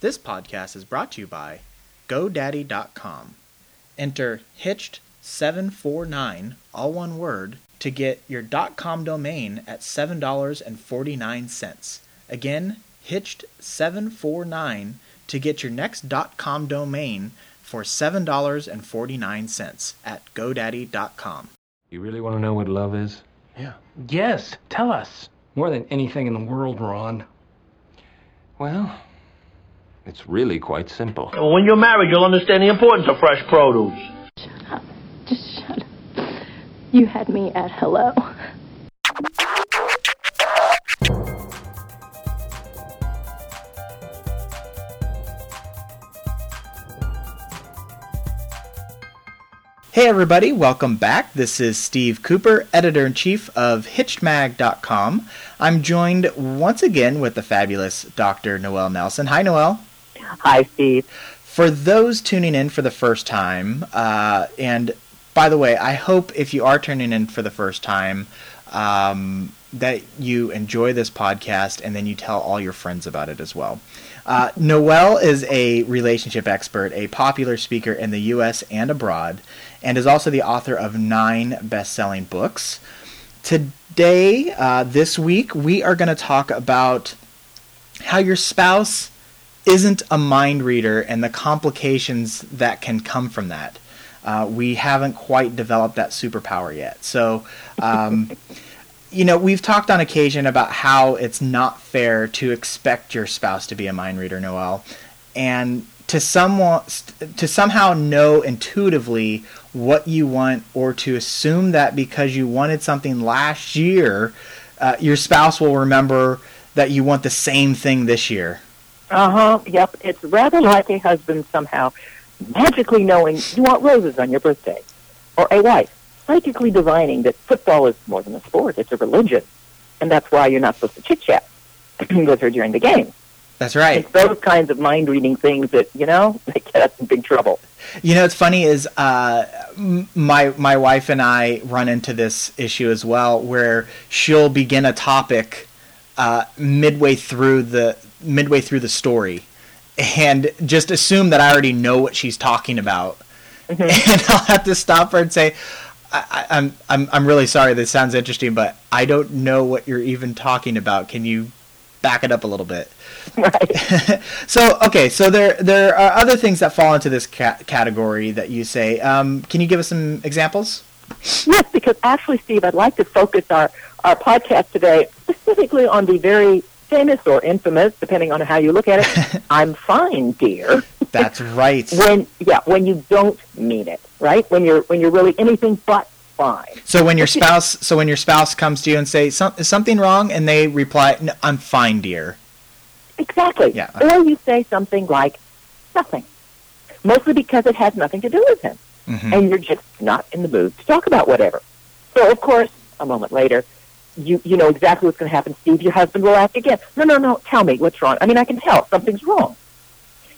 This podcast is brought to you by GoDaddy.com. Enter Hitched749, all one word, to get your .com domain at $7.49. Again, Hitched749 to get your next .com domain for $7.49 at GoDaddy.com. You really want to know what love is? Yeah. Yes, tell us. More than anything in the world, Ron. Well, it's really quite simple. When you're married, you'll understand the importance of fresh produce. Shut up. Just shut up. You had me at hello. Hey everybody, welcome back. This is Steve Cooper, editor in chief of HitchedMag.com. I'm joined once again with the fabulous Dr. Noelle Nelson. Hi, Noelle. Hi, Steve. For those tuning in for the first time, uh, and by the way, I hope if you are tuning in for the first time, um, that you enjoy this podcast and then you tell all your friends about it as well. Uh, is a relationship expert, a popular speaker in the U.S. and abroad, and is also the author of nine best selling books. Today, uh, this week, we are going to talk about how your spouse isn't a mind reader and the complications that can come from that. Uh, we haven't quite developed that superpower yet. So, um, you know, we've talked on occasion about how it's not fair to expect your spouse to be a mind reader, Noelle, and to someone to somehow know intuitively what you want, or to assume that because you wanted something last year, uh, your spouse will remember that you want the same thing this year. Uh huh. Yep. It's rather like a husband somehow magically knowing you want roses on your birthday, or a wife psychically divining that football is more than a sport; it's a religion, and that's why you're not supposed to chit chat with her during the game. That's right. It's those kinds of mind reading things that you know they get us in big trouble. You know, what's funny is uh, my my wife and I run into this issue as well, where she'll begin a topic uh, midway through the midway through the story, and just assume that I already know what she's talking about, mm-hmm. and I'll have to stop her and say. I, I'm I'm I'm really sorry. This sounds interesting, but I don't know what you're even talking about. Can you back it up a little bit? Right. so okay, so there there are other things that fall into this ca- category that you say. Um, can you give us some examples? Yes, because actually, Steve, I'd like to focus our our podcast today specifically on the very famous or infamous, depending on how you look at it. I'm fine, dear. That's right. when yeah, when you don't mean it, right? When you're when you're really anything but fine. So when your spouse so when your spouse comes to you and say Some, is something wrong, and they reply, no, "I'm fine, dear." Exactly. Yeah. Or you say something like nothing, mostly because it has nothing to do with him, mm-hmm. and you're just not in the mood to talk about whatever. So of course, a moment later, you you know exactly what's going to happen. Steve, your husband will ask again. No, no, no. Tell me what's wrong. I mean, I can tell something's wrong,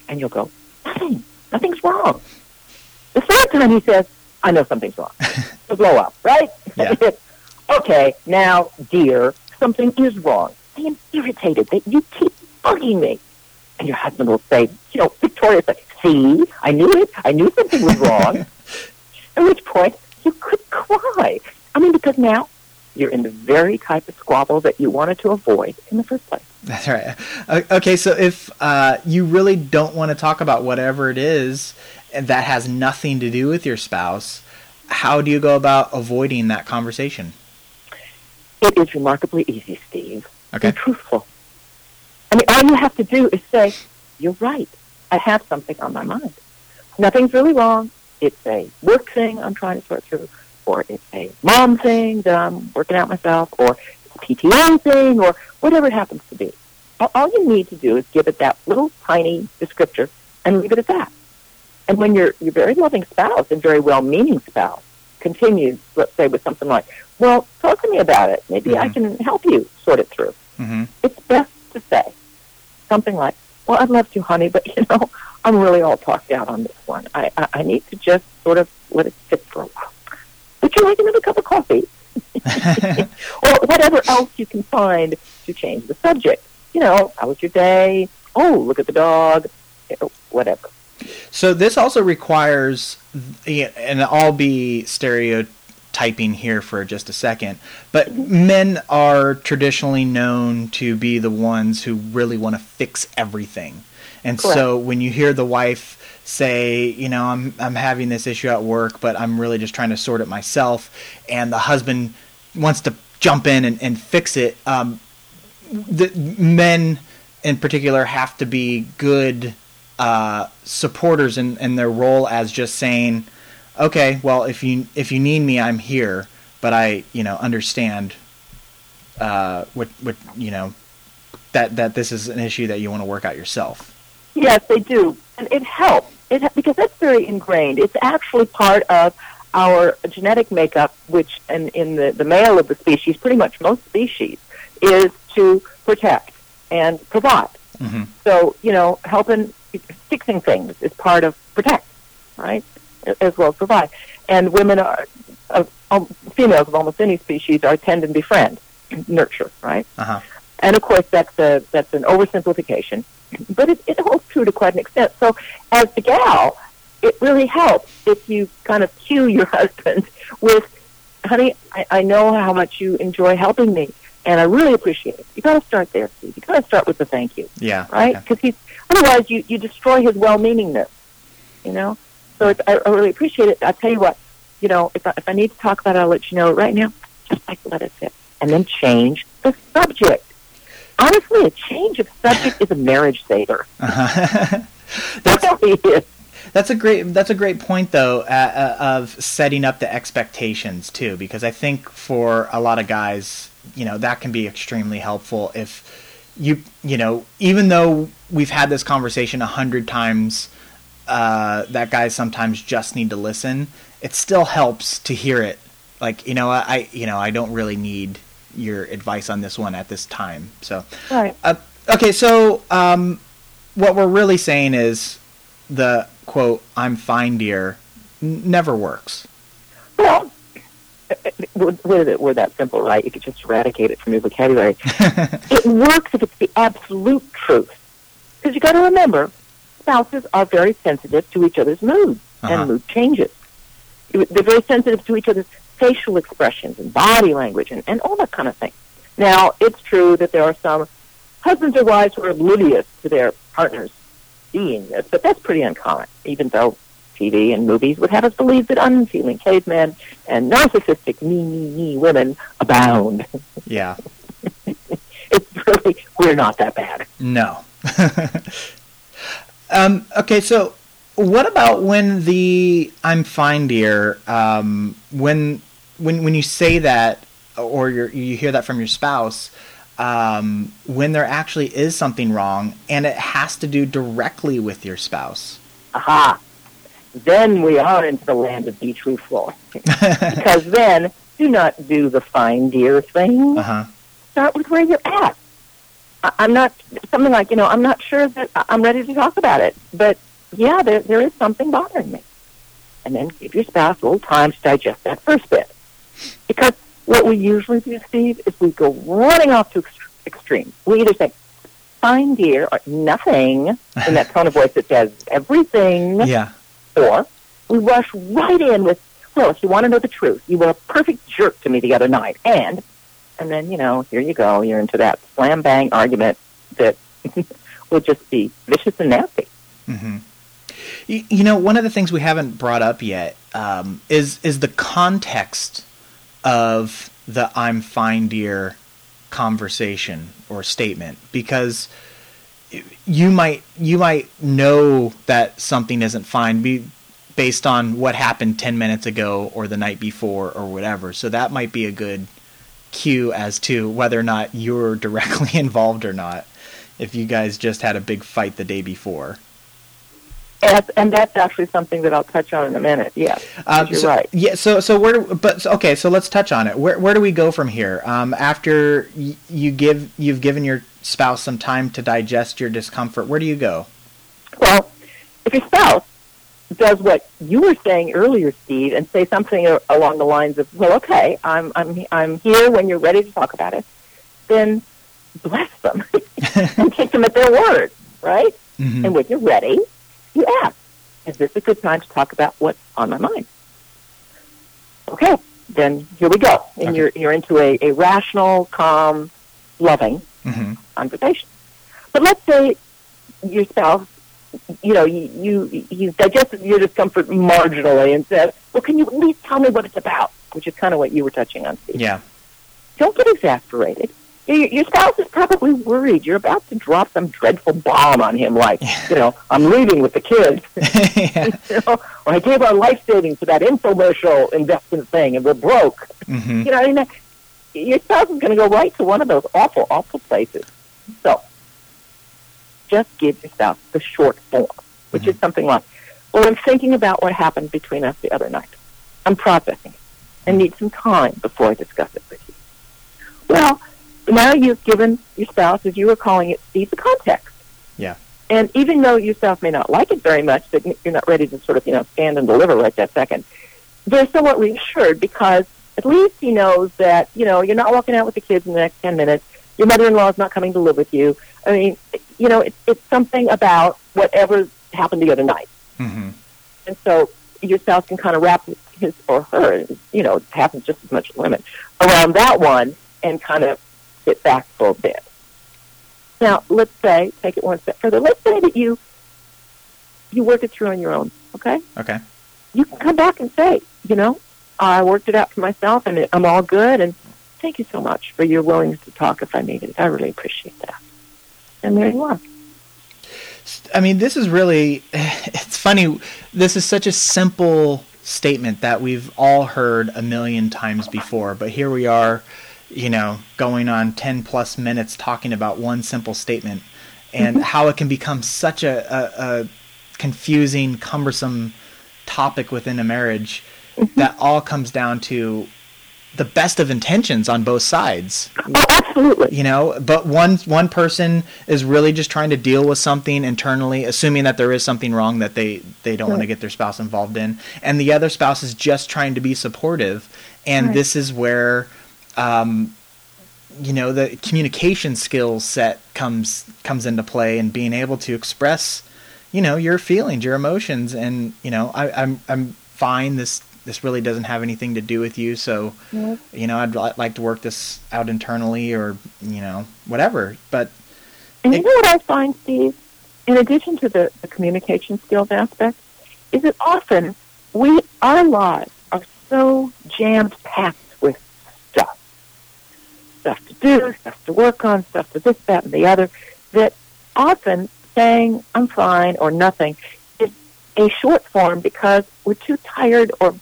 and you'll go, nothing. Nothing's wrong. The third time he says, I know something's wrong. the blow up, right? Yeah. okay, now, dear, something is wrong. I am irritated that you keep bugging me. And your husband will say, you know, victoriously, see, I knew it. I knew something was wrong. At which point, you could cry. I mean, because now you're in the very type of squabble that you wanted to avoid in the first place. That's right. Okay, so if uh, you really don't want to talk about whatever it is that has nothing to do with your spouse, how do you go about avoiding that conversation? It is remarkably easy, Steve. Okay. Be truthful. I mean, all you have to do is say, "You're right. I have something on my mind. Nothing's really wrong. It's a work thing I'm trying to sort through, or it's a mom thing that I'm working out myself, or it's a PTO thing, or whatever it happens to be. All you need to do is give it that little tiny descriptor and leave it at that. And when your your very loving spouse and very well-meaning spouse continues, let's say, with something like, "Well, talk to me about it. Maybe mm-hmm. I can help you sort it through," mm-hmm. it's best to say something like, "Well, I'd love to, honey, but you know, I'm really all talked out on this one. I I, I need to just sort of let it sit for a while. Would you like another cup of coffee?" or whatever else you can find to change the subject. You know, how was your day? oh, look at the dog, whatever. So this also requires, and I'll be stereotyping here for just a second, but mm-hmm. men are traditionally known to be the ones who really want to fix everything. And so when you hear the wife say, you know, I'm I'm having this issue at work, but I'm really just trying to sort it myself, and the husband wants to jump in and, and fix it, um, the men in particular have to be good uh, supporters in, in their role as just saying, okay, well, if you if you need me, I'm here, but I you know understand uh, what what you know that that this is an issue that you want to work out yourself. Yes, they do, and it helps. It because that's very ingrained. It's actually part of our genetic makeup, which in, in the, the male of the species, pretty much most species, is to protect and provide. Mm-hmm. So, you know, helping, fixing things is part of protect, right? As well as provide. And women are, uh, um, females of almost any species are tend and befriend, nurture, right? Uh-huh. And of course, that's a, that's an oversimplification, but it, it holds true to quite an extent. So, as the gal, it really helps if you kind of cue your husband with, "Honey, I, I know how much you enjoy helping me, and I really appreciate it." You got to start there, Steve. You got to start with the thank you, Yeah. right? yeah. Because he's otherwise you you destroy his well-meaningness, you know. So it's, I, I really appreciate it. I tell you what, you know, if I, if I need to talk about it, I'll let you know right now. Just like let it sit, and then change the subject. Honestly, a change of subject is a marriage saver. Uh-huh. That's how he is. That's a great. That's a great point, though, uh, uh, of setting up the expectations too, because I think for a lot of guys, you know, that can be extremely helpful if you, you know, even though we've had this conversation a hundred times, uh, that guys sometimes just need to listen. It still helps to hear it. Like, you know, I, you know, I don't really need your advice on this one at this time. So, Right. uh, okay, so um, what we're really saying is the quote "I'm fine, dear" n- never works. Well, were, were, that, were that simple, right? You could just eradicate it from your vocabulary. it works if it's the absolute truth. Because you got to remember, spouses are very sensitive to each other's moods Uh-huh. and mood changes. They're very sensitive to each other's facial expressions and body language and, and all that kind of thing. Now, it's true that there are some husbands or wives who are oblivious to their partners seeing this, but that's pretty uncommon, even though TV and movies would have us believe that unfeeling cavemen and narcissistic me, me, me women abound. Yeah, it's really, we're not that bad. no. um, okay, so what about when the "I'm fine, dear" um, when when when you say that or you you hear that from your spouse? Um, when there actually is something wrong and it has to do directly with your spouse. Aha. Then we are into the land of be truthful. because then, do not do the fine dear thing. Uh huh. Start with where you're at. I- I'm not, something like, you know, I'm not sure that I- I'm ready to talk about it, but yeah, there, there is something bothering me. And then give your spouse a little time to digest that first bit. Because what we usually do, Steve, is we go running off to ext- extremes. We either say, fine dear, or nothing, in that tone of voice that says everything. Yeah. Or we rush right in with, well, if you want to know the truth, you were a perfect jerk to me the other night. And, and then, you know, here you go. You're into that slam bang argument that will just be vicious and nasty. hmm You, you know, one of the things we haven't brought up yet um, is is the context of the "I'm fine, dear" conversation or statement, because you might you might know that something isn't fine be based on what happened 10 minutes ago or the night before or whatever. So that might be a good cue as to whether or not you're directly involved or not. If you guys just had a big fight the day before And, and that's actually something that I'll touch on in a minute. Yes, Um, you're so, right. Yeah. So so where? But okay. So let's touch on it. Where where do we go from here? Um, after y- you give you've given your spouse some time to digest your discomfort. Where do you go? Well, if your spouse does what you were saying earlier, Steve, and say something along the lines of, "Well, okay, I'm I'm I'm here when you're ready to talk about it," then bless them and take them at their word. right? Mhm. And when you're ready, you ask, is this a good time to talk about what's on my mind? Okay, then here we go. And Okay. you're, you're into a, a rational, calm, loving Mhm. conversation. But let's say your spouse, you know, you, you, you digested your discomfort marginally and said, well, can you at least tell me what it's about? Which is kind of what you were touching on, Steve. Yeah. Don't get exasperated. Your, your spouse is probably worried. You're about to drop some dreadful bomb on him, like, you know, I'm leaving with the kids. yeah. you know, or I gave our life savings to that infomercial investment thing, and we're broke. Mhm. You know, I mean, your spouse is going to go right to one of those awful, awful places. So, just give your spouse the short form, which is something like, "Well, I'm thinking about what happened between us the other night. I'm processing it, and need some time before I discuss it with you." Well, now you've given your spouse, as you were calling it, Steve, the context. Yeah. And even though your spouse may not like it very much, that you're not ready to sort of, you know, stand and deliver right that second, they're somewhat reassured because at least he knows that, you know, you're not walking out with the kids in the next 10 minutes. Your mother-in-law is not coming to live with you. I mean, you know, it's, it's something about whatever happened the other night. Mhm. And so your spouse can kind of wrap his or her, you know, it happens just as much with women, around that one and kind of sit back for a bit. Now, let's say, take it one step further. Let's say that you you work it through on your own, okay? Okay. You can come back and say, you know, I worked it out for myself and I'm all good and thank you so much for your willingness to talk if I needed it. I really appreciate that. And there you are. I mean, this is really, it's funny. This is such a simple statement that we've all heard a million times before, but here we are, you know, going on 10 plus minutes talking about one simple statement. And mm-hmm. how it can become such a, a, a confusing, cumbersome topic within a marriage mm-hmm. that all comes down to the best of intentions on both sides. Oh, absolutely. you know but one one person is really just trying to deal with something internally assuming that there is something wrong that they they don't want to get their spouse involved in. And the other spouse is just trying to be supportive. And Right. this is where um you know the communication skills set comes comes into play and being able to express you know your feelings your emotions and you know I, i'm i'm fine this this really doesn't have anything to do with you so Yeah. you know i'd li- like to work this out internally or you know whatever but And It- you know what I find, Steve? In addition to the, the communication skills aspect, is that often we our lives are so jammed packed. Stuff to do, stuff to work on, stuff to this, that, and the other, that often saying I'm fine or nothing is a short form because we're too tired or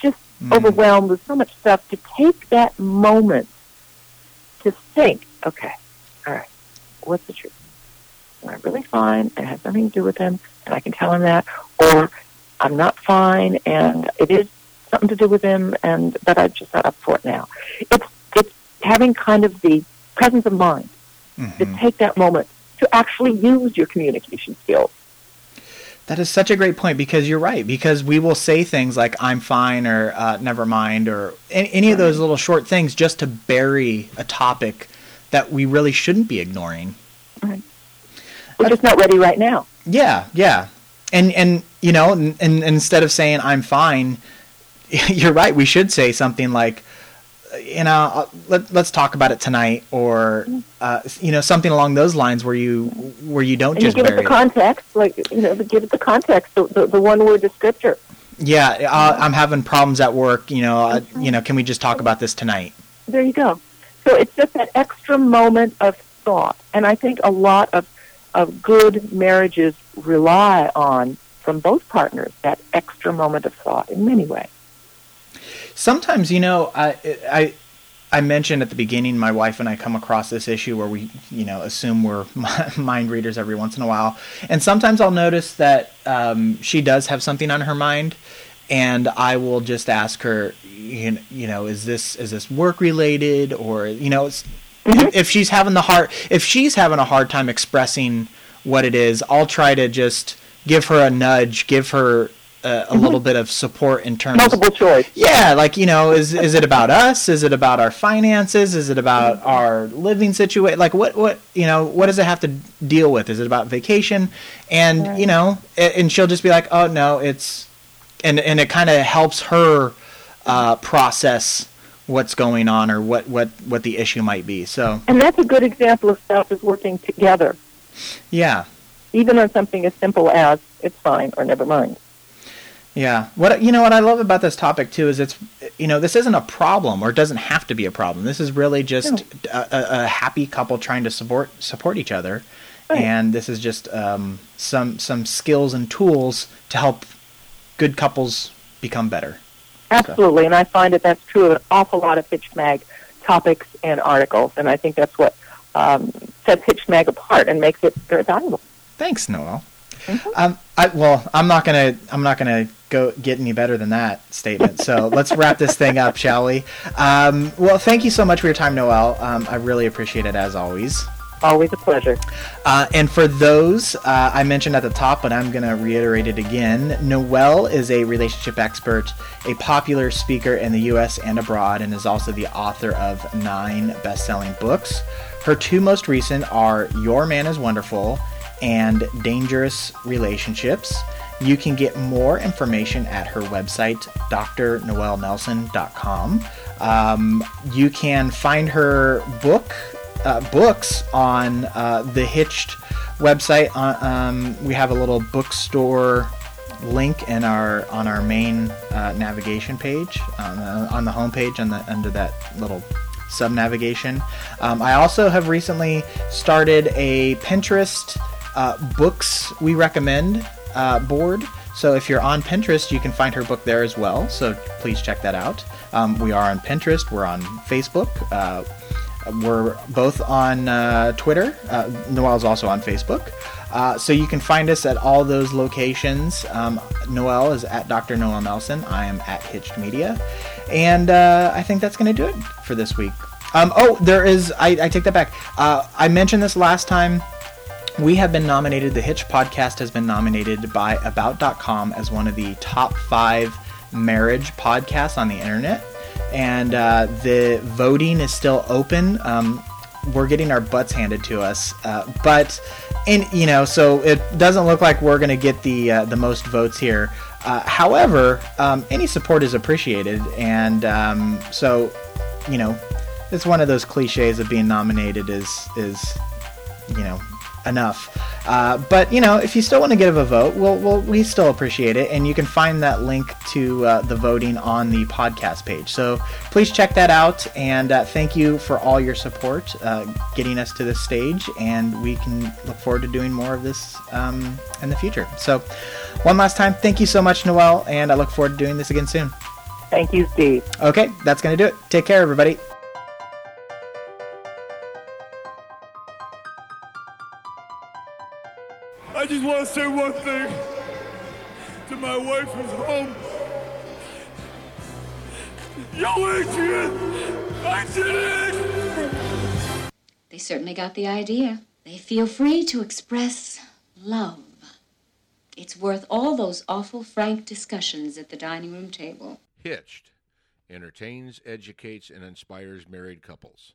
just Mm. overwhelmed with so much stuff to take that moment to think, okay, all right, what's the truth? Am I really fine? It has nothing to do with him, and I can tell him that. Or I'm not fine, and it is something to do with him, and but I'm just not up for it now. It's having kind of the presence of mind to mhm. take that moment to actually use your communication skills. that is such a great point because you're right because we will say things like i'm fine or uh, never mind or any, any of those little short things just to bury a topic that we really shouldn't be ignoring We're just not ready right now. Yeah, yeah, and and you know, and, and instead of saying I'm fine, you're right. We should say something like, you know, uh, let let's talk about it tonight, or uh, you know, something along those lines where you where you don't And you just give it the it. context, like you know, give it the context, the, the, the one word descriptor. Yeah, uh, I'm having problems at work. You know, uh, you know, can we just talk about this tonight? There you go. So it's just that extra moment of thought. And I think a lot of, of good marriages rely on, from both partners, that extra moment of thought in many ways. Sometimes, you know, I, I, I mentioned at the beginning, my wife and I come across this issue where we, you know, assume we're mind readers every once in a while, and sometimes I'll notice that um, she does have something on her mind, and I will just ask her, you know, is this is this work related? Or you know, it's, if, if she's having the hard if she's having a hard time expressing what it is, I'll try to just give her a nudge, give her Uh, a, a little bit of support in terms Multiple choice. yeah like you know is is it about us? Is it about our finances? Is it about mm-hmm. our living situation like what what you know what does it have to deal with? Is it about vacation? And you know a- and she'll just be like oh no it's and and it kind of helps her uh, process what's going on or what what what the issue might be so. And that's a good example of spouses working together, yeah. Even on something as simple as it's fine or never mind. Yeah. What you know what I love about this topic too is it's you know this isn't a problem or it doesn't have to be a problem. This is really just a, a, a happy couple trying to support support each other, Right. and this is just um, some some skills and tools to help good couples become better. Absolutely, and I find that that's true of an awful lot of Hitched Mag topics and articles, and I think that's what um, sets Hitched Mag apart and makes it very valuable. Thanks, Noelle. Um, I, well, I'm not gonna I'm not gonna go get any better than that statement. So let's wrap this thing up, shall we? Um, well, thank you so much for your time, Noelle. Um, I really appreciate it as always. Always a pleasure. Uh, and for those uh, I mentioned at the top, but I'm going to reiterate it again Noelle is a relationship expert, a popular speaker in the US and abroad, and is also the author of nine best selling books. Her two most recent are Your Man is Wonderful and Dangerous Relationships. You can get more information at her website, drnoelnelson.com. Um, you can find her book, uh, books on uh, the Hitched website. Uh, um, we have a little bookstore link in our on our main uh, navigation page on the, on the homepage on the under that little sub navigation. Um, I also have recently started a Pinterest uh, books we recommend uh, board. So if you're on Pinterest, you can find her book there as well. So please check that out. Um, we are on Pinterest. We're on Facebook. Uh, we're both on uh, Twitter. Uh, Noelle's also on Facebook. Uh, so you can find us at all those locations. Um, Noelle is at Dr. Noelle Nelson. I am at Hitched Media. And uh, I think that's going to do it for this week. Um, oh, there is, I, I take that back. Uh, I mentioned this last time. We have been nominated, the Hitch podcast has been nominated by About.com as one of the top five marriage podcasts on the internet. And uh, the voting is still open. Um, we're getting our butts handed to us, uh, but and you know, so it doesn't look like we're going to get the uh, the most votes here. Uh, however, um, any support is appreciated, and um, so you know, it's one of those cliches of being nominated is is you know enough. Uh, but you know, if you still want to give a vote, we'll, we'll we still appreciate it, and you can find that link to uh, the voting on the podcast page. So please check that out, and uh, thank you for all your support, uh, getting us to this stage, and we can look forward to doing more of this um, in the future. So, one last time, thank you so much, Noelle, and I look forward to doing this again soon. Thank you, Steve. Okay, that's gonna do it. Take care, everybody. Want to say one thing to my wife who's home. Yo, Adrian, I did it! They certainly got the idea. They feel free to express love. It's worth all those awful frank discussions at the dining room table. Hitched entertains, educates, and inspires married couples.